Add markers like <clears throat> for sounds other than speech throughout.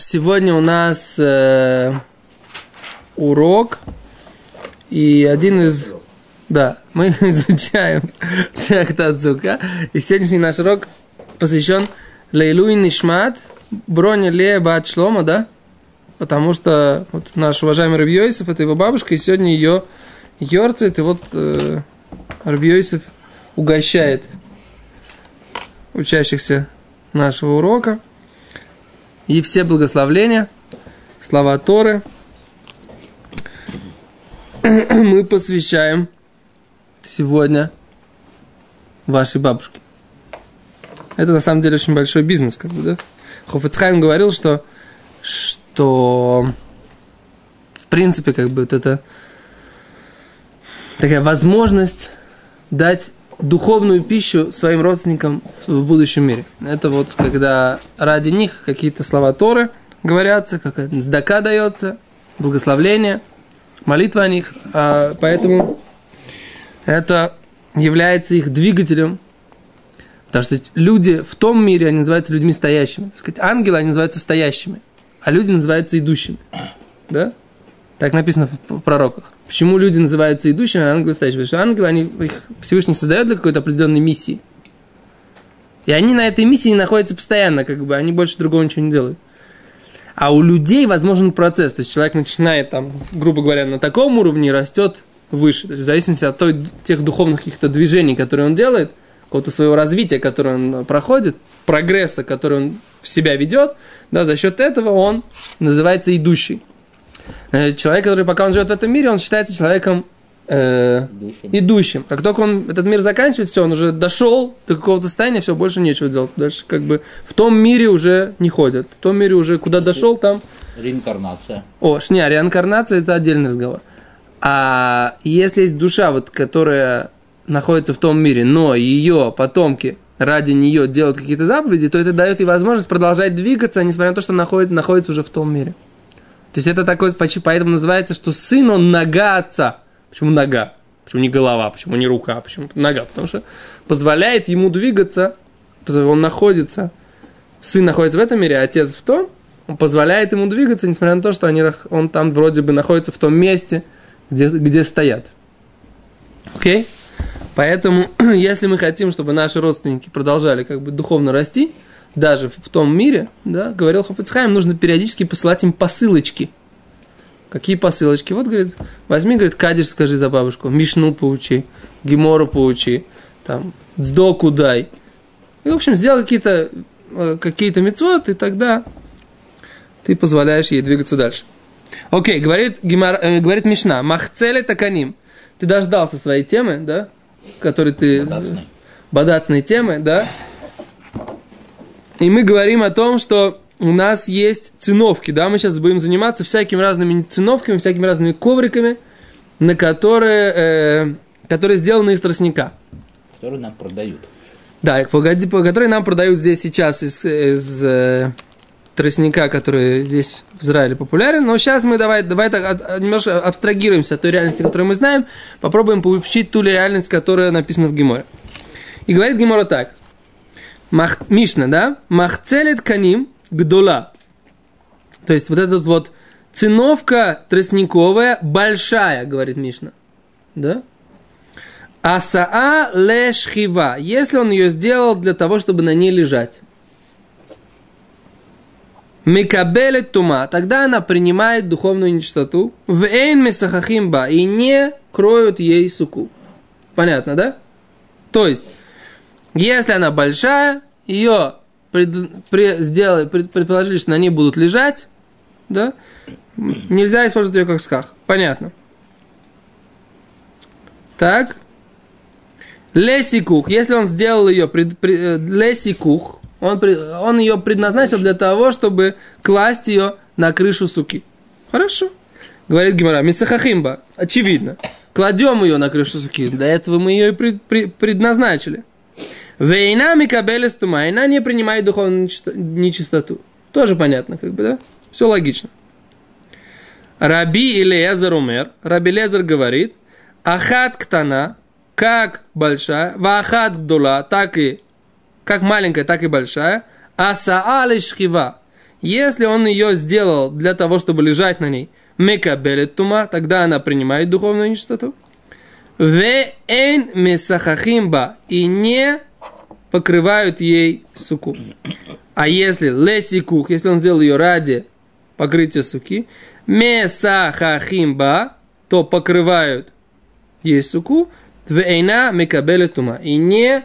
Сегодня у нас э, урок, и один из... Да, мы <laughs> изучаем <laughs> трактат Зука, и сегодняшний наш урок посвящен Лейлуй Нишмат, Броня Ле Бат Шлома, да? Потому что вот наш уважаемый Рабьёйсов, это его бабушка, и сегодня ее Йорцит, и вот э, Рабьёйсов угощает учащихся нашего урока. И все благословления, слова Торы мы посвящаем сегодня вашей бабушке. Это на самом деле очень большой бизнес, как бы, да? Хофицхайм говорил, что, что в принципе, как бы, вот это такая возможность дать духовную пищу своим родственникам в будущем мире. Это вот когда ради них какие-то слова Торы говорятся, какая-то сдака дается, благословление, молитва о них. А поэтому это является их двигателем, потому что люди в том мире, они называются людьми стоящими. Так сказать, ангелы, они называются стоящими, а люди называются идущими. Да? Так написано в пророках. Почему люди называются идущими, а ангелы стоящими? Потому что ангелы, они, их Всевышний создает для какой-то определенной миссии. И они на этой миссии находятся постоянно, как бы, они больше другого ничего не делают. А у людей возможен процесс. То есть человек начинает, там, грубо говоря, на таком уровне растет выше. То есть в зависимости от той, тех духовных каких-то движений, которые он делает, какого-то своего развития, которое он проходит, прогресса, который он в себя ведет, да, за счет этого он называется идущий. Э, человек, который пока он живет в этом мире, он считается человеком э, идущим. Как только он этот мир заканчивает, все, он уже дошел до какого-то состояния, все, больше нечего делать. Дальше как бы в том мире уже не ходят. В том мире уже куда дошел, там... Реинкарнация. О, не, реинкарнация это отдельный разговор. А если есть душа, вот, которая находится в том мире, но ее потомки ради нее делают какие-то заповеди, то это дает ей возможность продолжать двигаться, несмотря на то, что находится, находится уже в том мире. То есть это такое, поэтому называется, что сын он нога отца. Почему нога? Почему не голова? Почему не рука? Почему нога? Потому что позволяет ему двигаться, он находится, сын находится в этом мире, а отец в том, он позволяет ему двигаться, несмотря на то, что они, он там вроде бы находится в том месте, где, где стоят. Окей? Okay? Поэтому, <clears throat> если мы хотим, чтобы наши родственники продолжали как бы духовно расти, даже в том мире, да, говорил Хофицхайм, нужно периодически посылать им посылочки. Какие посылочки? Вот, говорит, возьми, говорит, Кадиш скажи за бабушку, Мишну поучи, Гемору поучи, там, Дздоку дай. И, в общем, сделай какие-то э, какие-то мецвод, и тогда ты позволяешь ей двигаться дальше. Окей, говорит, гемор, э, говорит Мишна, Махцеле таканим. Ты дождался своей темы, да? Который ты... Бадацной. Бадацной темы, да? И мы говорим о том, что у нас есть циновки, да, мы сейчас будем заниматься всякими разными циновками, всякими разными ковриками, на которые, э, которые сделаны из тростника. Которые нам продают. Да, погоди, которые нам продают здесь сейчас из, из э, тростника, который здесь в Израиле популярен. Но сейчас мы давай, давай так от, немножко абстрагируемся от той реальности, которую мы знаем, попробуем поучить ту реальность, которая написана в Геморе. И говорит Гемора так. Мах, Мишна, да? Махцелет каним гдола. То есть вот этот вот циновка тростниковая большая, говорит Мишна. Да? Асаа лешхива. Если он ее сделал для того, чтобы на ней лежать. Микабелет тума. Тогда она принимает духовную нечистоту. В эйн месахахимба. И не кроют ей суку. Понятно, да? То есть, если она большая, ее пред, при, сделали, пред, предположили, что на ней будут лежать, да, нельзя использовать ее как сках. Понятно. Так. Лесикух. Если он сделал ее пред, пред, э, лесикух, он, он ее предназначил для того, чтобы класть ее на крышу суки. Хорошо. Говорит Гимара, Мисахахимба, очевидно. Кладем ее на крышу суки. Для этого мы ее и пред, пред, предназначили. Вейна микабелес тума, она не принимает духовную нечистоту. Тоже понятно, как бы, да? Все логично. Раби Илиезер умер. Раби Лезер говорит, ахат ктана, как большая, вахат гдула, так и, как маленькая, так и большая, асаа лишхива. Если он ее сделал для того, чтобы лежать на ней, мекабелет тума, тогда она принимает духовную нечистоту. Веэн месахахимба и не покрывают ей суку. А если лесикух, если он сделал ее ради покрытия суки, месахахимба, то покрывают ей суку, вейна мекабелет тума и не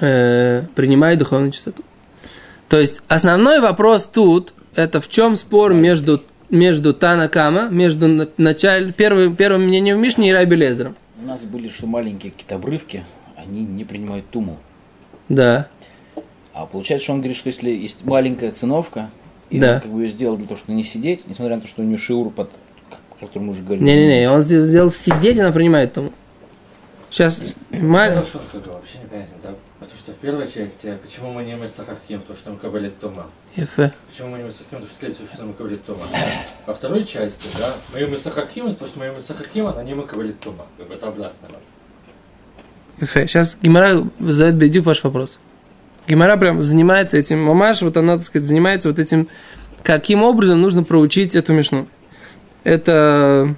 э, принимает духовную чистоту. То есть основной вопрос тут это в чем спор между между Танакама, между началь, первым, первым мнением Мишни и Раби Лезером. У нас были, что маленькие какие-то обрывки, они не принимают туму. Да. А получается, что он говорит, что если есть маленькая циновка, и Да. он как бы ее сделал для того, чтобы не сидеть, несмотря на то, что у нее шиур под, о котором мы уже говорили. Не-не-не, он сделал сидеть, она принимает тому. Сейчас маль- Хорошо, как бы вообще непонятно, да? Потому что в первой части, а почему мы не мы сахахким, потому что мы кабалит тома? Почему мы не мы сахахким, потому что следствие, что мы кабалит тома? Во второй части, да, мы из-за того, что мы сахахким, она не мы кабалит тома. Как бы это обратно. Сейчас Гимара задает бедюк ваш вопрос. Гимара прям занимается этим. Мамаш, вот она, так сказать, занимается вот этим, каким образом нужно проучить эту мишну. Это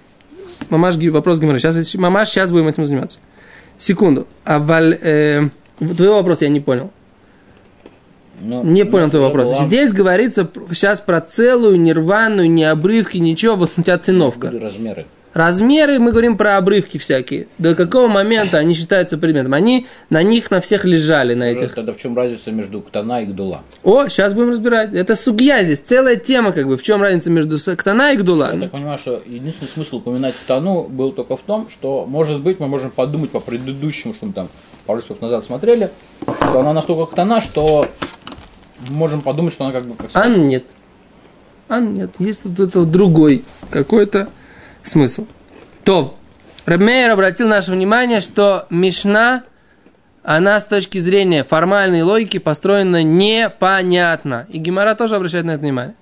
Мамаш, вопрос Гимара. Сейчас, мамаш, сейчас будем этим заниматься. Секунду. А валь, э, твой вопрос я не понял. Ну, Не понял твой вопрос. была- Здесь говорится сейчас про целую, нирваную, не обрывки, ничего. Вот у тебя циновка. размеры. Размеры, мы говорим про обрывки всякие. До какого момента они считаются предметом? Они на них на всех лежали, на этих. Тогда в чем разница между ктана и гдула? О, сейчас будем разбирать. Это сугья здесь, целая тема, как бы. В чем разница между Сактана и Гдула? Я так понимаю, что единственный смысл упоминать ктану был только в том, что, может быть, мы можем подумать по предыдущему, что мы там пару часов назад смотрели, что она настолько ктана, что можем подумать, что она как бы как Ан нет. Ан нет. Есть тут это другой какой-то смысл. То, Ремейер обратил наше внимание, что Мишна, она с точки зрения формальной логики построена непонятно. И Гимара тоже обращает на это внимание.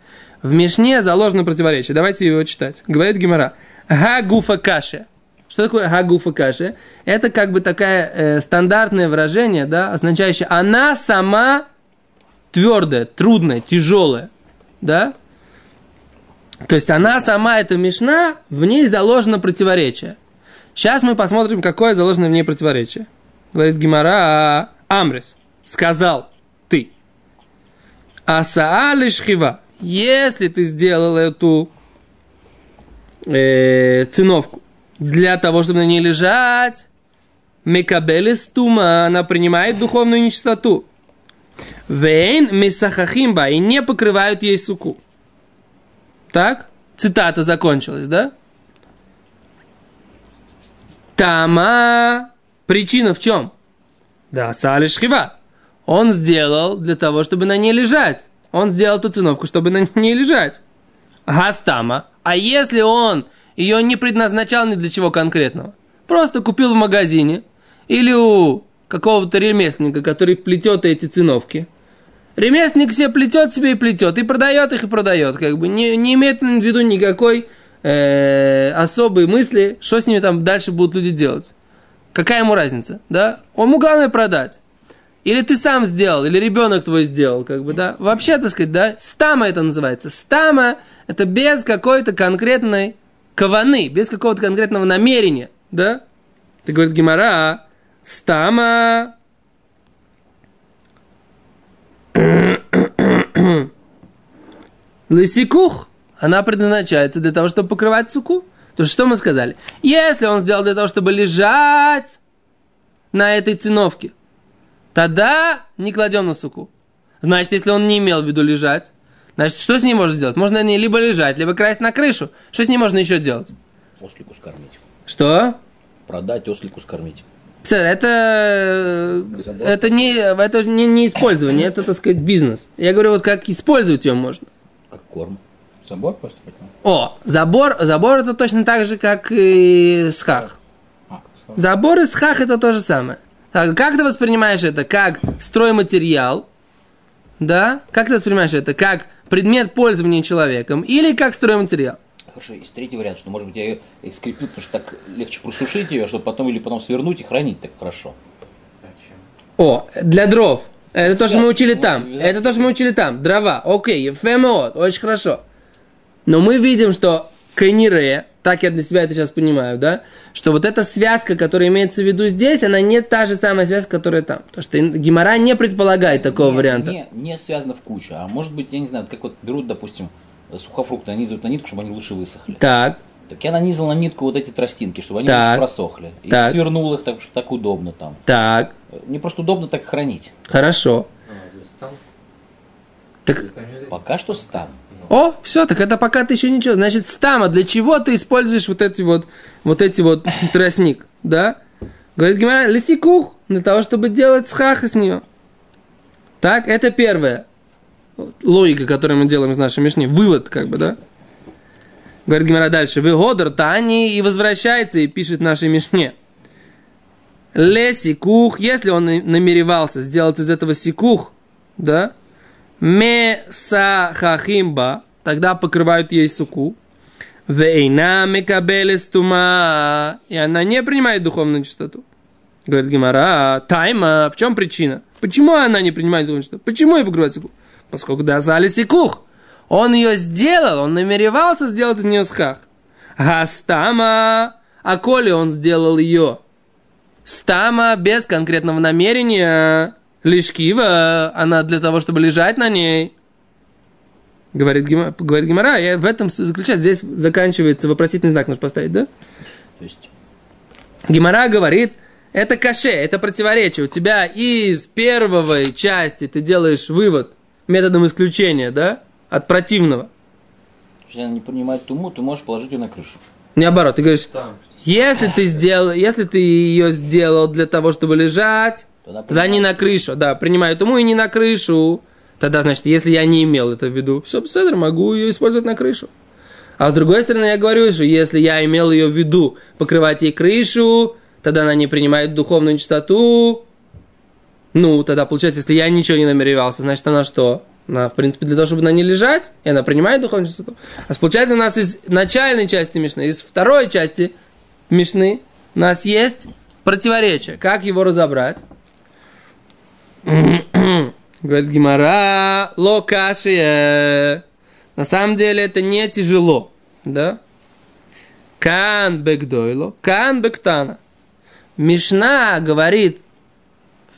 В Мишне заложено противоречие. Давайте его читать. Говорит Гимара. Гагуфа каши. Что такое гагуфа каши? Это как бы такое э, стандартное выражение, да, означающее она сама твердая, трудная, тяжелая, да? То есть она сама, эта Мишна, в ней заложено противоречие. Сейчас мы посмотрим, какое заложено в ней противоречие. Говорит Гимара, «А, Амрис, сказал ты. Асаали шхива, если ты сделал эту э, циновку для того, чтобы на ней лежать, Мекабелес тума, она принимает духовную нечистоту. Вейн мисахахимба и не покрывают ей суку. Так? Цитата закончилась, да? Тама. Причина в чем? Да, Сали Шхива. Он сделал для того, чтобы на ней лежать. Он сделал ту циновку, чтобы на ней лежать. Гастама. А если он ее не предназначал ни для чего конкретного? Просто купил в магазине или у какого-то ремесленника, который плетет эти циновки. Ремесленник себе плетет себе и плетет, и продает их, и продает. Как бы не, не имеет в виду никакой э, особой мысли, что с ними там дальше будут люди делать. Какая ему разница, да? Ему главное продать. Или ты сам сделал, или ребенок твой сделал, как бы, да. Вообще, так сказать, да, стама это называется. Стама – это без какой-то конкретной каваны, без какого-то конкретного намерения, да. Ты говорит Гимара, стама Лысикух, она предназначается для того, чтобы покрывать суку. То что мы сказали? Если он сделал для того, чтобы лежать на этой циновке, тогда не кладем на суку. Значит, если он не имел в виду лежать, значит, что с ней можно сделать? Можно ней либо лежать, либо красть на крышу. Что с ней можно еще делать? Ослику скормить. Что? Продать, ослику скормить. Это, это, не, это не, не использование, это, так сказать, бизнес. Я говорю, вот как использовать ее можно. Как корм. Забор просто потом. О, забор, забор это точно так же, как и схах. А, Забор и схах это то же самое. Так, как ты воспринимаешь это? Как стройматериал? Да? Как ты воспринимаешь это? Как предмет пользования человеком? Или как стройматериал? Хорошо, есть третий вариант, что, может быть, я ее скреплю, потому что так легче просушить ее, чтобы потом или потом свернуть и хранить так хорошо. Зачем? О, для дров. Это то, что мы учили там. Это то, что мы учили там. Дрова. Окей, ФМО. Очень хорошо. Но мы видим, что Кайнире, так я для себя это сейчас понимаю, да, что вот эта связка, которая имеется в виду здесь, она не та же самая связка, которая там. Потому что Гимара не предполагает такого Не- варианта. Не, не связано в кучу, а может быть, я не знаю, как вот берут, допустим, сухофрукты, нанизывают на нитку, чтобы они лучше высохли. Так, Так я нанизал на нитку вот эти тростинки, чтобы они Так. лучше просохли. И Так. свернул их так, что так удобно там. так, Мне просто удобно так хранить. хорошо. А, здесь там. Так, Пока что стам. о, все, так это пока ты еще ничего. Значит, стама, для чего ты используешь вот эти вот, вот эти вот <laughs> тростник, да? Говорит Гимара, лисикух, для того, чтобы делать схах из нее. Так, это первое. Логика, которую мы делаем из нашей мишни. Вывод, как бы, да? Говорит Гимара дальше. Выгодр Тани и возвращается и пишет нашей мишне. Лесикух, если он намеревался сделать из этого сикух, да, месахахимба, тогда покрывают ей суку. Вейна тума, и она не принимает духовную чистоту. Говорит Гимара, тайма, в чем причина? Почему она не принимает духовную чистоту? Почему ее покрывает суку? Поскольку дазали сикух. Он ее сделал, он намеревался сделать из нее схах. Гастама, а коли он сделал ее стама без конкретного намерения, лишь кива, она для того, чтобы лежать на ней. Говорит, Гима- говорит Гимара, и в этом заключается, здесь заканчивается вопросительный знак, нужно поставить, да? То есть, Гимара говорит, это каше, это противоречие. У тебя из первой части ты делаешь вывод методом исключения, да, от противного. если она не принимает туму, ты можешь положить ее на крышу. Наоборот, ты говоришь, Там. если ты сделал, если ты ее сделал для того, чтобы лежать, Тогда Тогда не на крышу, да, принимаю тому и не на крышу. Тогда, значит, если я не имел это в виду, все, Седр, могу ее использовать на крышу. А с другой стороны, я говорю, что если я имел ее в виду покрывать ей крышу, тогда она не принимает духовную чистоту. Ну, тогда получается, если я ничего не намеревался, значит, она что? Она, в принципе, для того, чтобы на ней лежать, и она принимает духовную чистоту. А получается, у нас из начальной части Мишны, из второй части Мишны у нас есть противоречие. Как его разобрать? <clears throat> Говорит Гимара, локашия. На самом деле это не тяжело, да? Кан бекдойло, кан бектана. Мишна говорит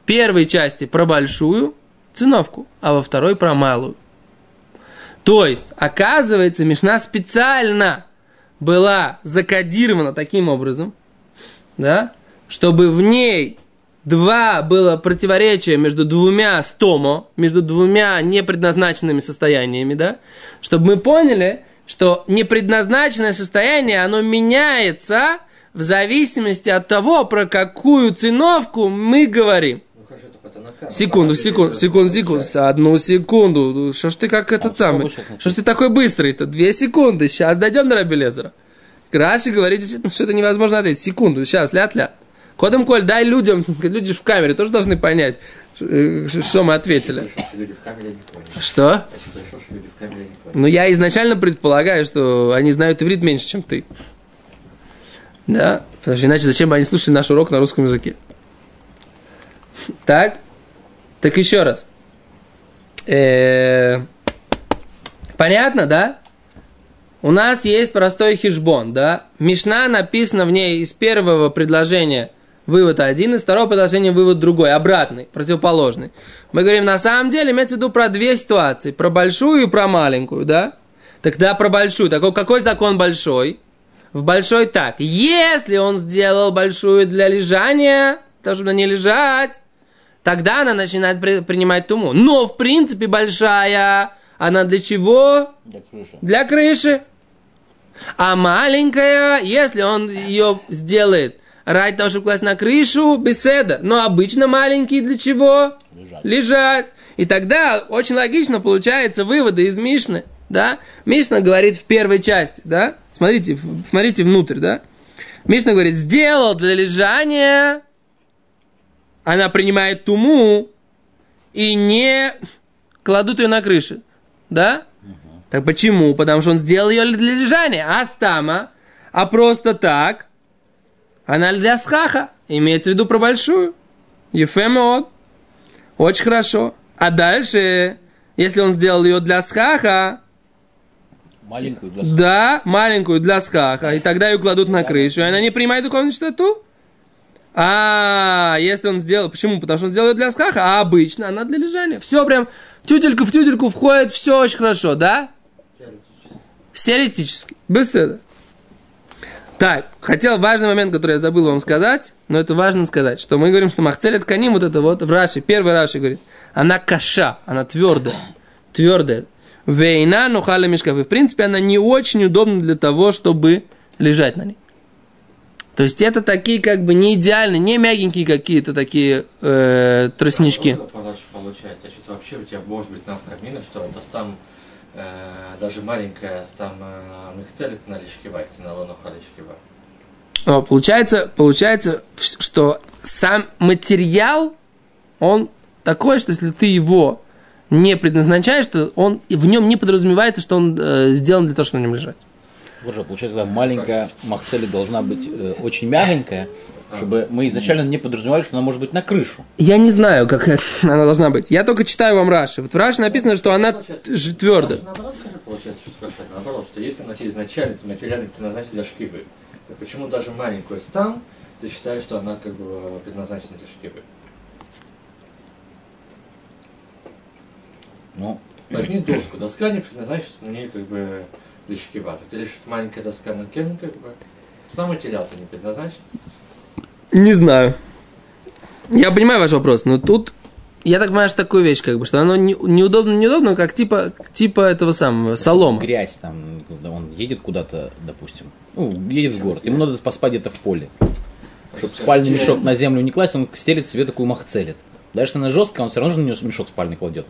первой части про большую циновку, а во второй про малую. То есть, оказывается, Мишна специально была закодирована таким образом, да, чтобы в ней два было противоречия между двумя стомо, между двумя непредназначенными состояниями, да, чтобы мы поняли, что непредназначенное состояние, оно меняется в зависимости от того, про какую циновку мы говорим. Секунду, секунду, секунду, секунду, одну секунду. Что ж ты как этот самый? Что ж ты такой быстрый-то? Две секунды. Сейчас дойдем до Рабелезера. Раши говорит, действительно, что это невозможно ответить. Секунду, сейчас, ля-ля. Кодом Коль, дай людям, люди в камере тоже должны понять, э, что мы ответили. Что. Ну, я изначально предполагаю, что они знают иврит меньше, чем ты. Да, потому что иначе зачем бы они слушали наш урок на русском языке? Так? Так еще раз. Э, Понятно, да? У нас есть простой хижбон, да? Мишна написана в ней из первого предложения вывод один, из второго предложения вывод другой, обратный, противоположный. Мы говорим, на самом деле, имеется в виду про две ситуации, про большую и про маленькую, да? Тогда про большую. Такой, какой закон большой? В большой так. Если он сделал большую для лежания, то чтобы ней лежать, тогда она начинает при- принимать туму. Но, в принципе, большая, она для чего? Для крыши. Для крыши. А маленькая, если он ее сделает ради того, чтобы класть на крышу, беседа. Но обычно маленькие для чего? Лежать. Лежать. И тогда очень логично получается выводы из Мишны. Да? Мишна говорит в первой части, да? Смотрите, смотрите внутрь, да? Мишна говорит, сделал для лежания, она принимает туму и не кладут ее на крыше. Да? Так почему? Потому что он сделал ее для лежания. А стама, а просто так, она для схаха. Имеется в виду про большую. Ефемот. Очень хорошо. А дальше, если он сделал ее для схаха, Маленькую для да, маленькую для схаха, и тогда ее кладут на крышу, и она не принимает духовную чистоту. А, если он сделал, почему? Потому что он сделал ее для схаха, а обычно она для лежания. Все прям тютелька в тютельку входит, все очень хорошо, да? Теоретически. Без седа. Так, хотел важный момент, который я забыл вам сказать, но это важно сказать, что мы говорим, что махцелет каним, вот это вот в Раши, первый Раши говорит, она каша, она твердая, твердая. Вейна нухаля мешкав. И в принципе она не очень удобна для того, чтобы лежать на ней. То есть это такие как бы не идеальные, не мягенькие какие-то такие э, тростнички. Получается, получается, что вообще у тебя может быть навкамина, что это там э, даже маленькая там э, михцелит на лишкива, на лоноха лишкива. О, Получается, получается, что сам материал, он такой, что если ты его не предназначаешь, то он в нем не подразумевается, что он э, сделан для того, чтобы на нем лежать. Боже, получается, когда маленькая махцели должна быть э, очень мягенькая, чтобы мы изначально не подразумевали, что она может быть на крышу. Я не знаю, как <laughs> она должна быть. Я только читаю вам Раши. Вот в Раши написано, что она твердая. Наоборот, как получается, что. Наоборот, что если она тебе изначально материально предназначена для шкивы, то почему даже маленькую стан ты считаешь, что она как бы предназначена для шкивы? Ну, Возьми доску, доска не предназначена мне как бы для шкива. Так ты лишь маленькая доска на кен, как бы. Сам материал-то не предназначен. Не знаю. Я понимаю ваш вопрос, но тут я так понимаю, что такую вещь, как бы, что оно не- неудобно, неудобно, как типа, типа этого самого, солома. грязь там, когда он едет куда-то, допустим, ну, едет в город, ему надо поспать где-то в поле. Чтобы спальный мешок на землю не класть, он стелит себе такую махцелит. Даже если она жесткая, он все равно же на нее мешок спальный кладет.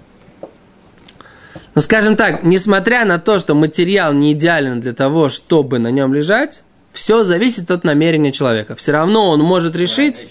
Ну, скажем так, несмотря на то, что материал не идеален для того, чтобы на нем лежать, все зависит от намерения человека. Все равно он может решить.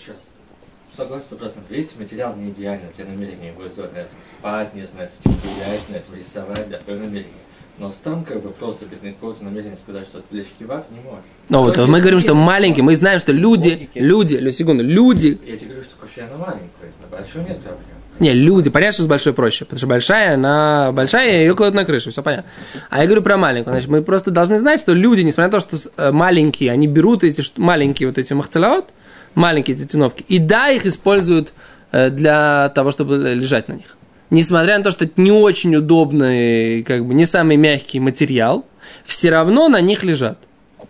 Согласен, сто процентов. Если материал не идеальный, у тебя намерение его сделать на этом спать, не знаю, с этим гулять, на этом рисовать, да, твое намерение. Но там как бы просто без какого-то намерения сказать, что это для шкива, ты не можешь. ну, вот мы говорим, что маленький, мы знаем, что люди, люди, лю- секунду, люди, Я тебе говорю, что кушай на маленькую, на большую нет проблем. Не, люди, понятно, что с большой проще, потому что большая, она большая, ее кладут на крышу, все понятно. А я говорю про маленькую, значит, мы просто должны знать, что люди, несмотря на то, что э, маленькие, они берут эти маленькие вот эти махцелаот, маленькие эти циновки, и да, их используют э, для того, чтобы лежать на них. Несмотря на то, что это не очень удобный, как бы не самый мягкий материал, все равно на них лежат.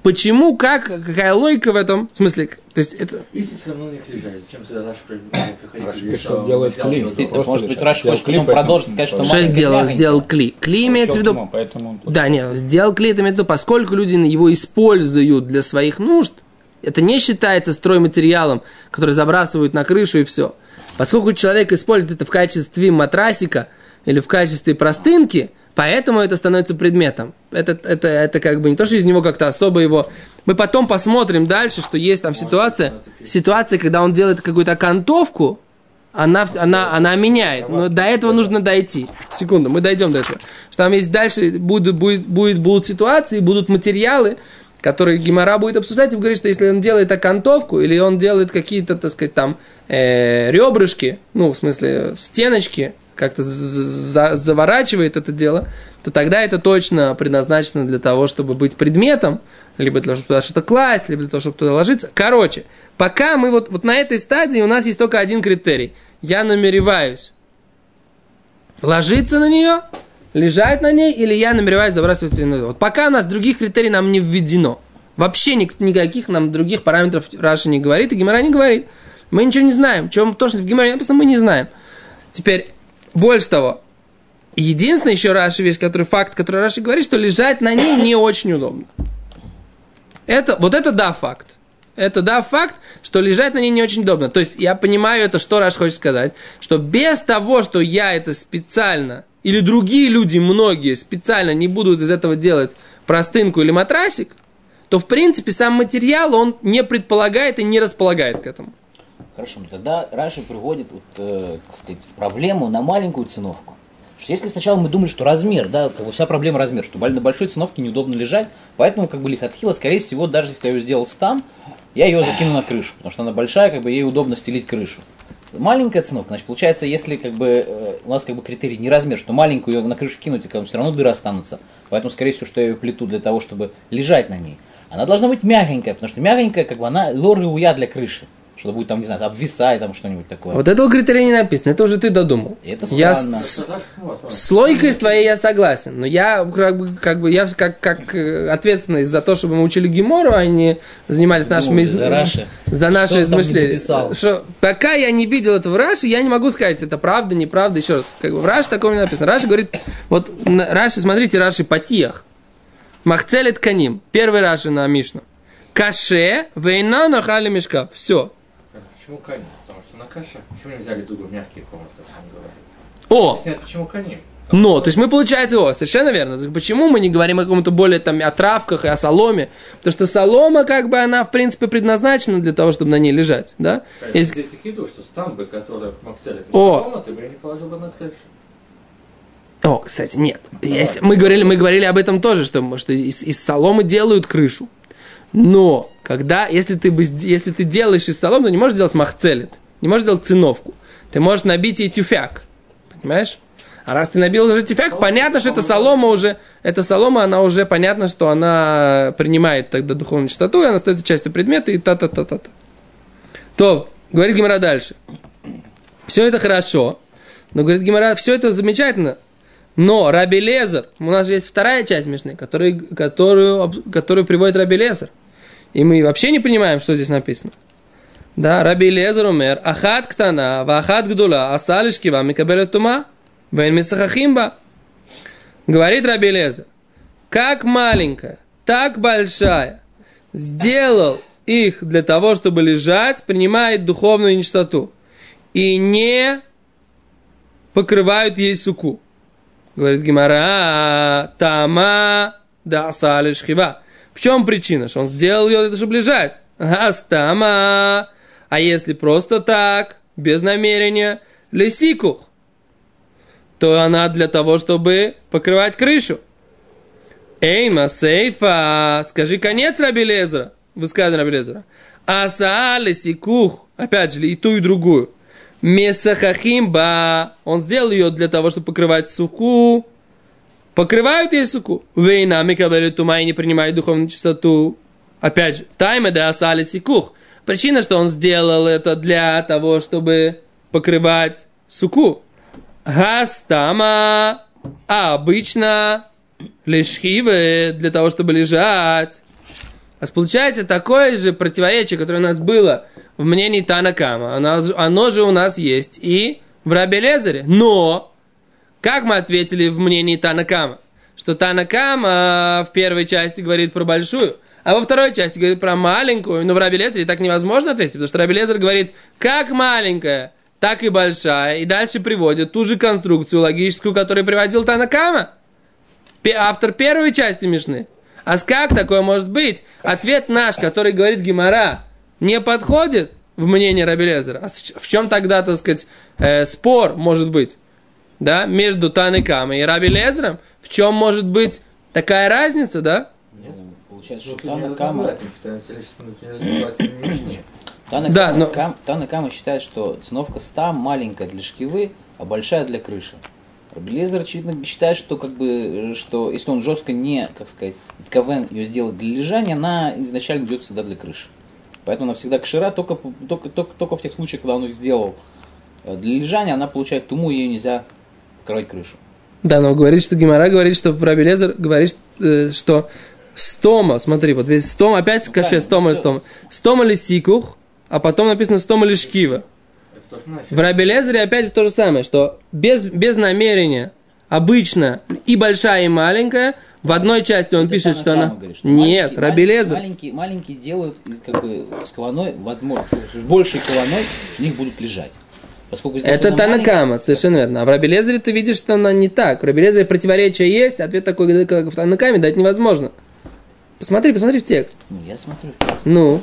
Почему, как, какая логика в этом? В смысле, то есть это... Если все равно у них лежать, зачем всегда при- приходить пишет, что делает не удобен? просто может быть, Сделал хочет потом продолжить, сказать, что Что маленькая сделал? Сделал кли. Кли имеется в виду... Да, нет, сделал клей, это имеется в виду, поскольку люди его используют для своих нужд, это не считается стройматериалом, который забрасывают на крышу и все. Поскольку человек использует это в качестве матрасика или в качестве простынки, поэтому это становится предметом. Это, это, это как бы не то, что из него как-то особо его... Мы потом посмотрим дальше, что есть там ситуация, ситуация, когда он делает какую-то окантовку, она, она, она меняет. Но до этого нужно дойти. Секунду, мы дойдем до этого. Что там есть дальше будут, будет, будет, будут ситуации, будут материалы, которые Гимара будет обсуждать и говорит, что если он делает окантовку или он делает какие-то, так сказать, там э, ребрышки, ну, в смысле, стеночки, как-то за- за- заворачивает это дело, то тогда это точно предназначено для того, чтобы быть предметом, либо для того, чтобы туда что-то класть, либо для того, чтобы туда ложиться. Короче, пока мы вот, вот на этой стадии у нас есть только один критерий. Я намереваюсь ложиться на нее, лежать на ней, или я намереваюсь забрасывать ее на Вот пока у нас других критерий нам не введено. Вообще ник- никаких нам других параметров Раша не говорит, и Гимара не говорит. Мы ничего не знаем. Чем то, что в Гимаре написано, мы не знаем. Теперь, больше того, единственная еще Раши вещь, который, факт, который Раши говорит, что лежать на ней не очень удобно. Это, вот это да, факт. Это да, факт, что лежать на ней не очень удобно. То есть я понимаю это, что Раш хочет сказать, что без того, что я это специально, или другие люди, многие, специально не будут из этого делать простынку или матрасик, то в принципе сам материал, он не предполагает и не располагает к этому. Хорошо, но тогда Раши приводит вот, э, сказать, проблему на маленькую циновку. Что если сначала мы думали, что размер, да, как бы вся проблема размер, что на большой циновке неудобно лежать, поэтому как бы лихотхила, скорее всего, даже если я ее сделал стам, я ее закину на крышу, потому что она большая, как бы ей удобно стелить крышу. Маленькая циновка, значит, получается, если как бы э, у нас как бы критерий не размер, что маленькую ее на крышу кинуть, и как бы все равно дыры останутся. Поэтому, скорее всего, что я ее плету для того, чтобы лежать на ней. Она должна быть мягенькая, потому что мягенькая, как бы она лоры уя для крыши. Что будет там, не знаю, обвисать, там что-нибудь такое. Вот этого критерия не написано, это уже ты додумал. Это Я странно. с- Это вопрос. С логикой с твоей я согласен, но я как бы, как бы я как, как э, ответственный за то, чтобы мы учили Гемору, а не занимались нашими Ну, за Раши. за наши Что он там не измышления. Что, пока я не видел этого в Раши, я не могу сказать, это правда, неправда. Еще раз, как бы в Раши такого не написано. Раши говорит, вот Раши, смотрите, Раши Патиях. Махцелет каним. Первый Раши на Мишну. Каше, вейна нахали мешкав. Все. Почему коним? Потому что на каше. Почему не взяли туда мягкие комнаты, то, что он говорит? О, Объясняет, почему коним. Но, то есть мы, получается, о, совершенно верно. Почему мы не говорим о каком-то более там о травках и о соломе? Потому что солома, как бы, она, в принципе, предназначена для того, чтобы на ней лежать, да? Если- Здесь их иду, что стамбы, которые в Макселе О. комнаты, бы я не положил бы на крышу. О, кстати, нет. Есть- мы, говорили, мы говорили об этом тоже, что, что из, из соломы делают крышу. Но, когда, если ты, если ты делаешь из соломы, не можешь сделать махцелет, не можешь сделать циновку. Ты можешь набить ей тюфяк. Понимаешь? А раз ты набил уже тюфяк, понятно, что эта солома уже, эта солома, она уже понятно, что она принимает тогда духовную чистоту, и она становится частью предмета, и та-та-та-та-та. То, говорит Гимара дальше. Все это хорошо, но, говорит Гимара, все это замечательно, но Раби Лезер, у нас же есть вторая часть Мишны, который, которую, об- которую приводит Раби Лезер. И мы вообще не понимаем, что здесь написано. Да, Раби Лезер умер, ахат ктана, вахат гдула, асалишки вам микабелет тума, вен мисахахимба. Говорит Раби Лезер, как маленькая, так большая, сделал их для того, чтобы лежать, принимает духовную нечистоту. И не покрывают ей суку. Говорит Гимара, тама да шхива. В чем причина? Что он сделал ее, чтобы лежать. Астама. А если просто так, без намерения, лесикух, то она для того, чтобы покрывать крышу. Эйма сейфа. Скажи конец Раби Лезера. Высказывание Раби Лезера. Аса лесикух. Опять же, и ту, и другую. Месахахимба. Он сделал ее для того, чтобы покрывать суку. Покрывают ей суку. Вейна микабели тума и не принимают духовную чистоту. Опять же, тайма да асали сикух. Причина, что он сделал это для того, чтобы покрывать суку. Гастама. А обычно лишхивы для того, чтобы лежать. А получается такое же противоречие, которое у нас было в мнении Танакама. Оно, оно же у нас есть и в Рабе Лезере. Но, как мы ответили в мнении Танакама? Что Танакама в первой части говорит про большую, а во второй части говорит про маленькую. Но в Раби Лезере так невозможно ответить, потому что Раби Лезер говорит, как маленькая, так и большая. И дальше приводит ту же конструкцию логическую, которую приводил Танакама. Автор первой части Мишны. А как такое может быть? Ответ наш, который говорит Гимара, не подходит в мнение Раби Лезера. А в чем тогда, так сказать, э, спор может быть? Да, между Танекамой и Раби Лезером? В чем может быть такая разница, да? Нет? Получается, Ну, что Да, но- Кам- считает, что циновка ста маленькая для шкивы, а большая для крыши. Рабелезер, очевидно, считает, что как бы, что если он жестко не, как сказать, КВН ее сделать для лежания, она изначально идет всегда для крыши. Поэтому она всегда кшира, только, только, только, только в тех случаях, когда он их сделал э, для лежания, она получает туму, и ее нельзя покрывать крышу. Да, но говорит, что Гимара говорит, что Раби Лезер говорит, э, что стома, смотри, вот весь стома, опять каше, стома или стома. Стома ли сикух, а потом написано стома ли шкива. В. Раби Лезере опять же то же самое, что без, без намерения обычно и большая, и маленькая, в одной части он Это пишет, что она... говорит, что Нет, маленькие- Раби Лезер. Маленькие, маленькие делают как бы с кованой, возможно, с большей кованой в них будут лежать. Поскольку того, Это что Танакама, совершенно верно. А в Раби Лезере ты видишь, что она не так. В Раби Лезере противоречие есть, ответ такой, как в Танакаме, дать невозможно. Посмотри, посмотри в текст. Ну, я смотрю. Ну,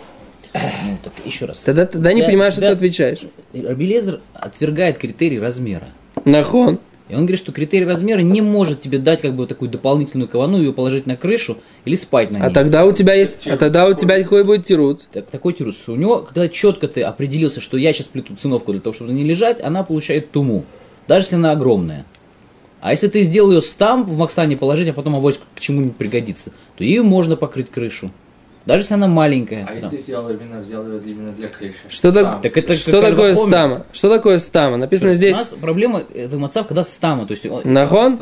Ну, так еще раз. тогда, тогда не Я- понимаешь, что я- ты отвечаешь. Рабелезер отвергает критерий размера. Нахон. И он говорит, что критерий размера не может тебе дать как бы такую дополнительную кавану, ее положить на крышу или спать на ней. А тогда у тебя есть, а тогда у тебя какой будет тирут? Так, такой тирус. У него, когда четко ты определился, что я сейчас плету циновку для того, чтобы ней лежать, она получает туму. Даже если она огромная. А если ты сделал ее стам в Макстане положить, а потом авось к чему-нибудь пригодится, то ее можно покрыть крышу. Даже если она маленькая. А Да. если сделал именно, взял ее именно для крыши? Что, так- Так это что такое Альвахомер. стама? Что такое стама? Написано У здесь. нас проблема это мацав, когда стама. То есть, он- Нахон?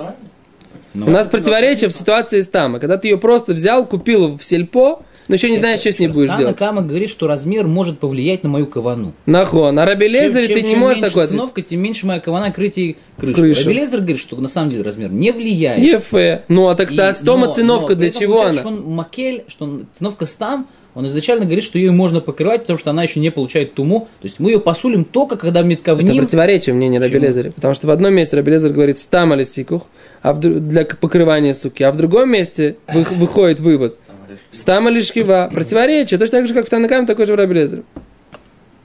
Ну, У нас противоречие в ситуации стама. Когда ты ее просто взял, купил в сельпо, но еще не знаешь, что с ней будешь делать. Кама говорит, что размер может повлиять на мою кавану. Нахон. А Раби Лезере Чем- ты не можешь такое ответить. циновка, тем меньше моя кавана крыть ей крышу. Крышу. Раби Лезер говорит, что на самом деле размер не влияет. Ефе. Ну, а так И- та стома но- циновка но для чего она? Что он макель, что он- циновка стам, он изначально говорит, что ее можно покрывать, потому что она еще не получает туму. То есть мы ее посулим только, когда Это метковним. противоречие мнения Раби Почему? Лезере. Потому что в одном месте Раби Лезер говорит стам или сикух, а в для покрывания суки, а в другом месте вы- выходит вывод Там лишь- стам или шхива. Противоречие. Точно так же, как в Танакаме, такой же в Раби Лезере.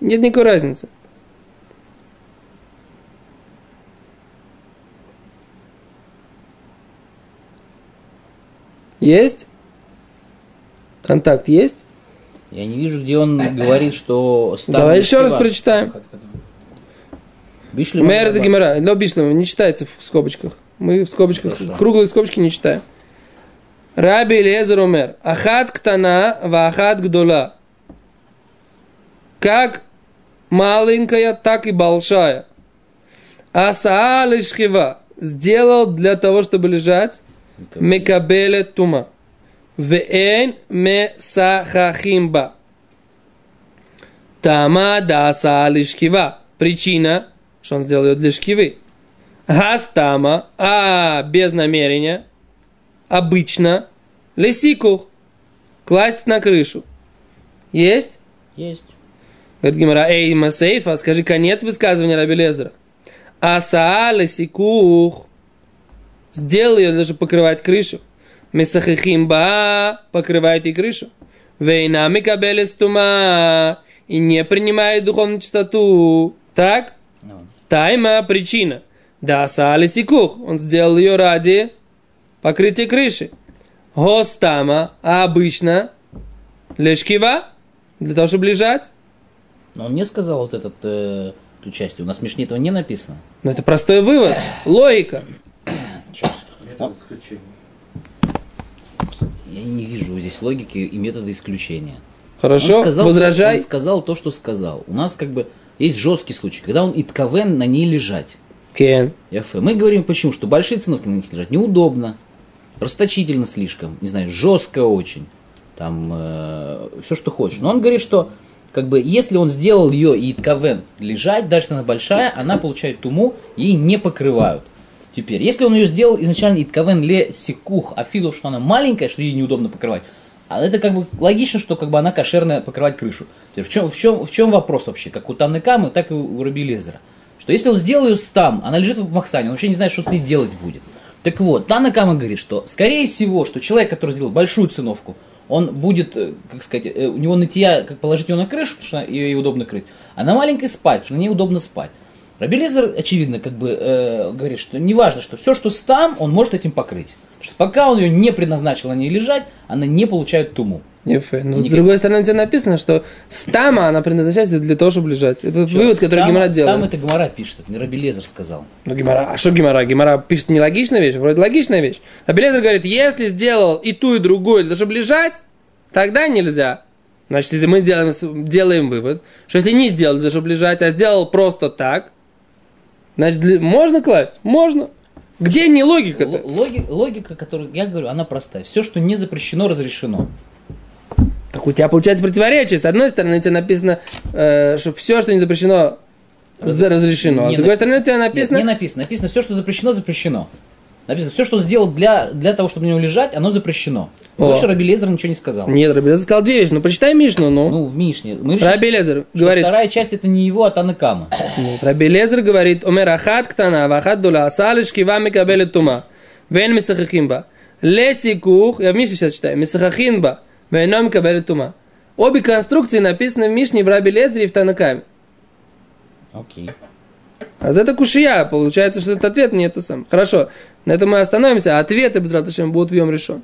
Нет никакой разницы. Есть? Контакт есть? Я не вижу, где он говорит, что Давай еще раз прочитаем. Бишли Мэр это гемора. Но бишлема не читается в скобочках. Мы в скобочках, Хорошо. круглые скобочки не читаем. Раби Лезер умер. Ахат ктана ва ахат гдола. Как маленькая, так и большая. Асаа лишхива. Сделал для того, чтобы лежать. Мекабеле тума. Веэн ме сахахимба. Тама да асаа лишхива. Причина, что он сделал ее для шкивы. Гастама, а без намерения, обычно, лесику, класть на крышу. Есть? Есть. Говорит Гимара, эй, Масейфа, скажи конец высказывания Раби Лезера. Асаа лесикух. Сделал ее даже покрывать крышу. Месахихимба покрывает и крышу. Вейна микабелестума. И не принимает духовную чистоту. Так? Ну, Тайма причина. Да, сали сикух. Он сделал ее ради покрытия крыши. Гостама, а обычно лешкива, для того, чтобы лежать. Но он не сказал вот этот, э, эту часть. У нас в Мишне этого не написано. Но это простой вывод. Логика. Метод исключения. Я не вижу здесь логики и метода исключения. Хорошо, Он сказал, возражай. Он сказал то, что сказал. У нас как бы есть жесткий случай, когда он итковен на ней лежать. Кен. Яфе. Мы говорим почему? Что большие циновки на них лежать неудобно, расточительно слишком, не знаю, жестко очень, там все, что хочешь. Но он говорит, что как бы если он сделал ее и итковен лежать, даже она большая, она получает туму, ей не покрывают. Теперь, если он ее сделал изначально итковен ле секух, а филу, что она маленькая, что ей неудобно покрывать, а это как бы логично, что как бы она кошерная покрывать крышу. Теперь, в чем, в чем, в чем вопрос вообще? Как у Танны Камы, так и у Раби Лезера. Что если он сделал ее там, она лежит в Махсане, он вообще не знает, что с ней делать будет. Так вот, Танна Кама говорит, что скорее всего, что человек, который сделал большую циновку, он будет, э, как сказать, э, у него нытья, как положить ее на крышу, потому что ее удобно крыть, а на маленькой спать, потому что на ней удобно спать. Раби Лезер, очевидно, как бы э, говорит, что неважно, что все, что там, он может этим покрыть. Потому что пока он ее не предназначил на ней лежать, она не получает туму. Ефе. Но с Никак. другой стороны, у тебя написано, что стама, она предназначается для того, чтобы лежать. Это Чё, вывод, который Гимара делает. это Гимара пишет, это не Раби Лезер сказал. Ну, Гимара, а что Гимара? Гимара пишет нелогичную вещь, вроде логичная вещь. А Белезер говорит, если сделал и ту, и другую, для того, чтобы лежать, тогда нельзя. Значит, если мы делаем, делаем вывод, что если не сделал для того, чтобы лежать, а сделал просто так, значит, для- можно класть? Можно. Где не логика-то? Логи- логика, которую я говорю, она простая. Все, что не запрещено, разрешено. Так у тебя получается противоречие. С одной стороны, у тебя написано, э, что все, что не запрещено, за- разрешено. А с Не другой стороны, у тебя Нет, написано... не написано. Написано, все, что запрещено, запрещено. Написано, все, что сделал для, для того, чтобы на него лежать, оно запрещено. О. Больше Раби Лезер ничего не сказал. Нет, Раби Лезер сказал две вещи. Ну, почитай Мишну, ну. Ну, в Мишне. Мы решили, Раби Лезер что говорит... вторая часть это не его, а Танакама. <coughs> Нет, Раби Лезер говорит, омер ахат ктана, вахат дула, асали шкива микабелет тума, вен мисахахим ба. Лесикух, я в Мишне сейчас читаю, мисахахин ба, вено микабелет тума. Обе конструкции написаны в Мишне в Раби Лезере и в Танакаме. Окей. А за это кушия. Получается, что этот ответ не то сам. Хорошо. На этом мы остановимся. Ответы без будут в Йом решен.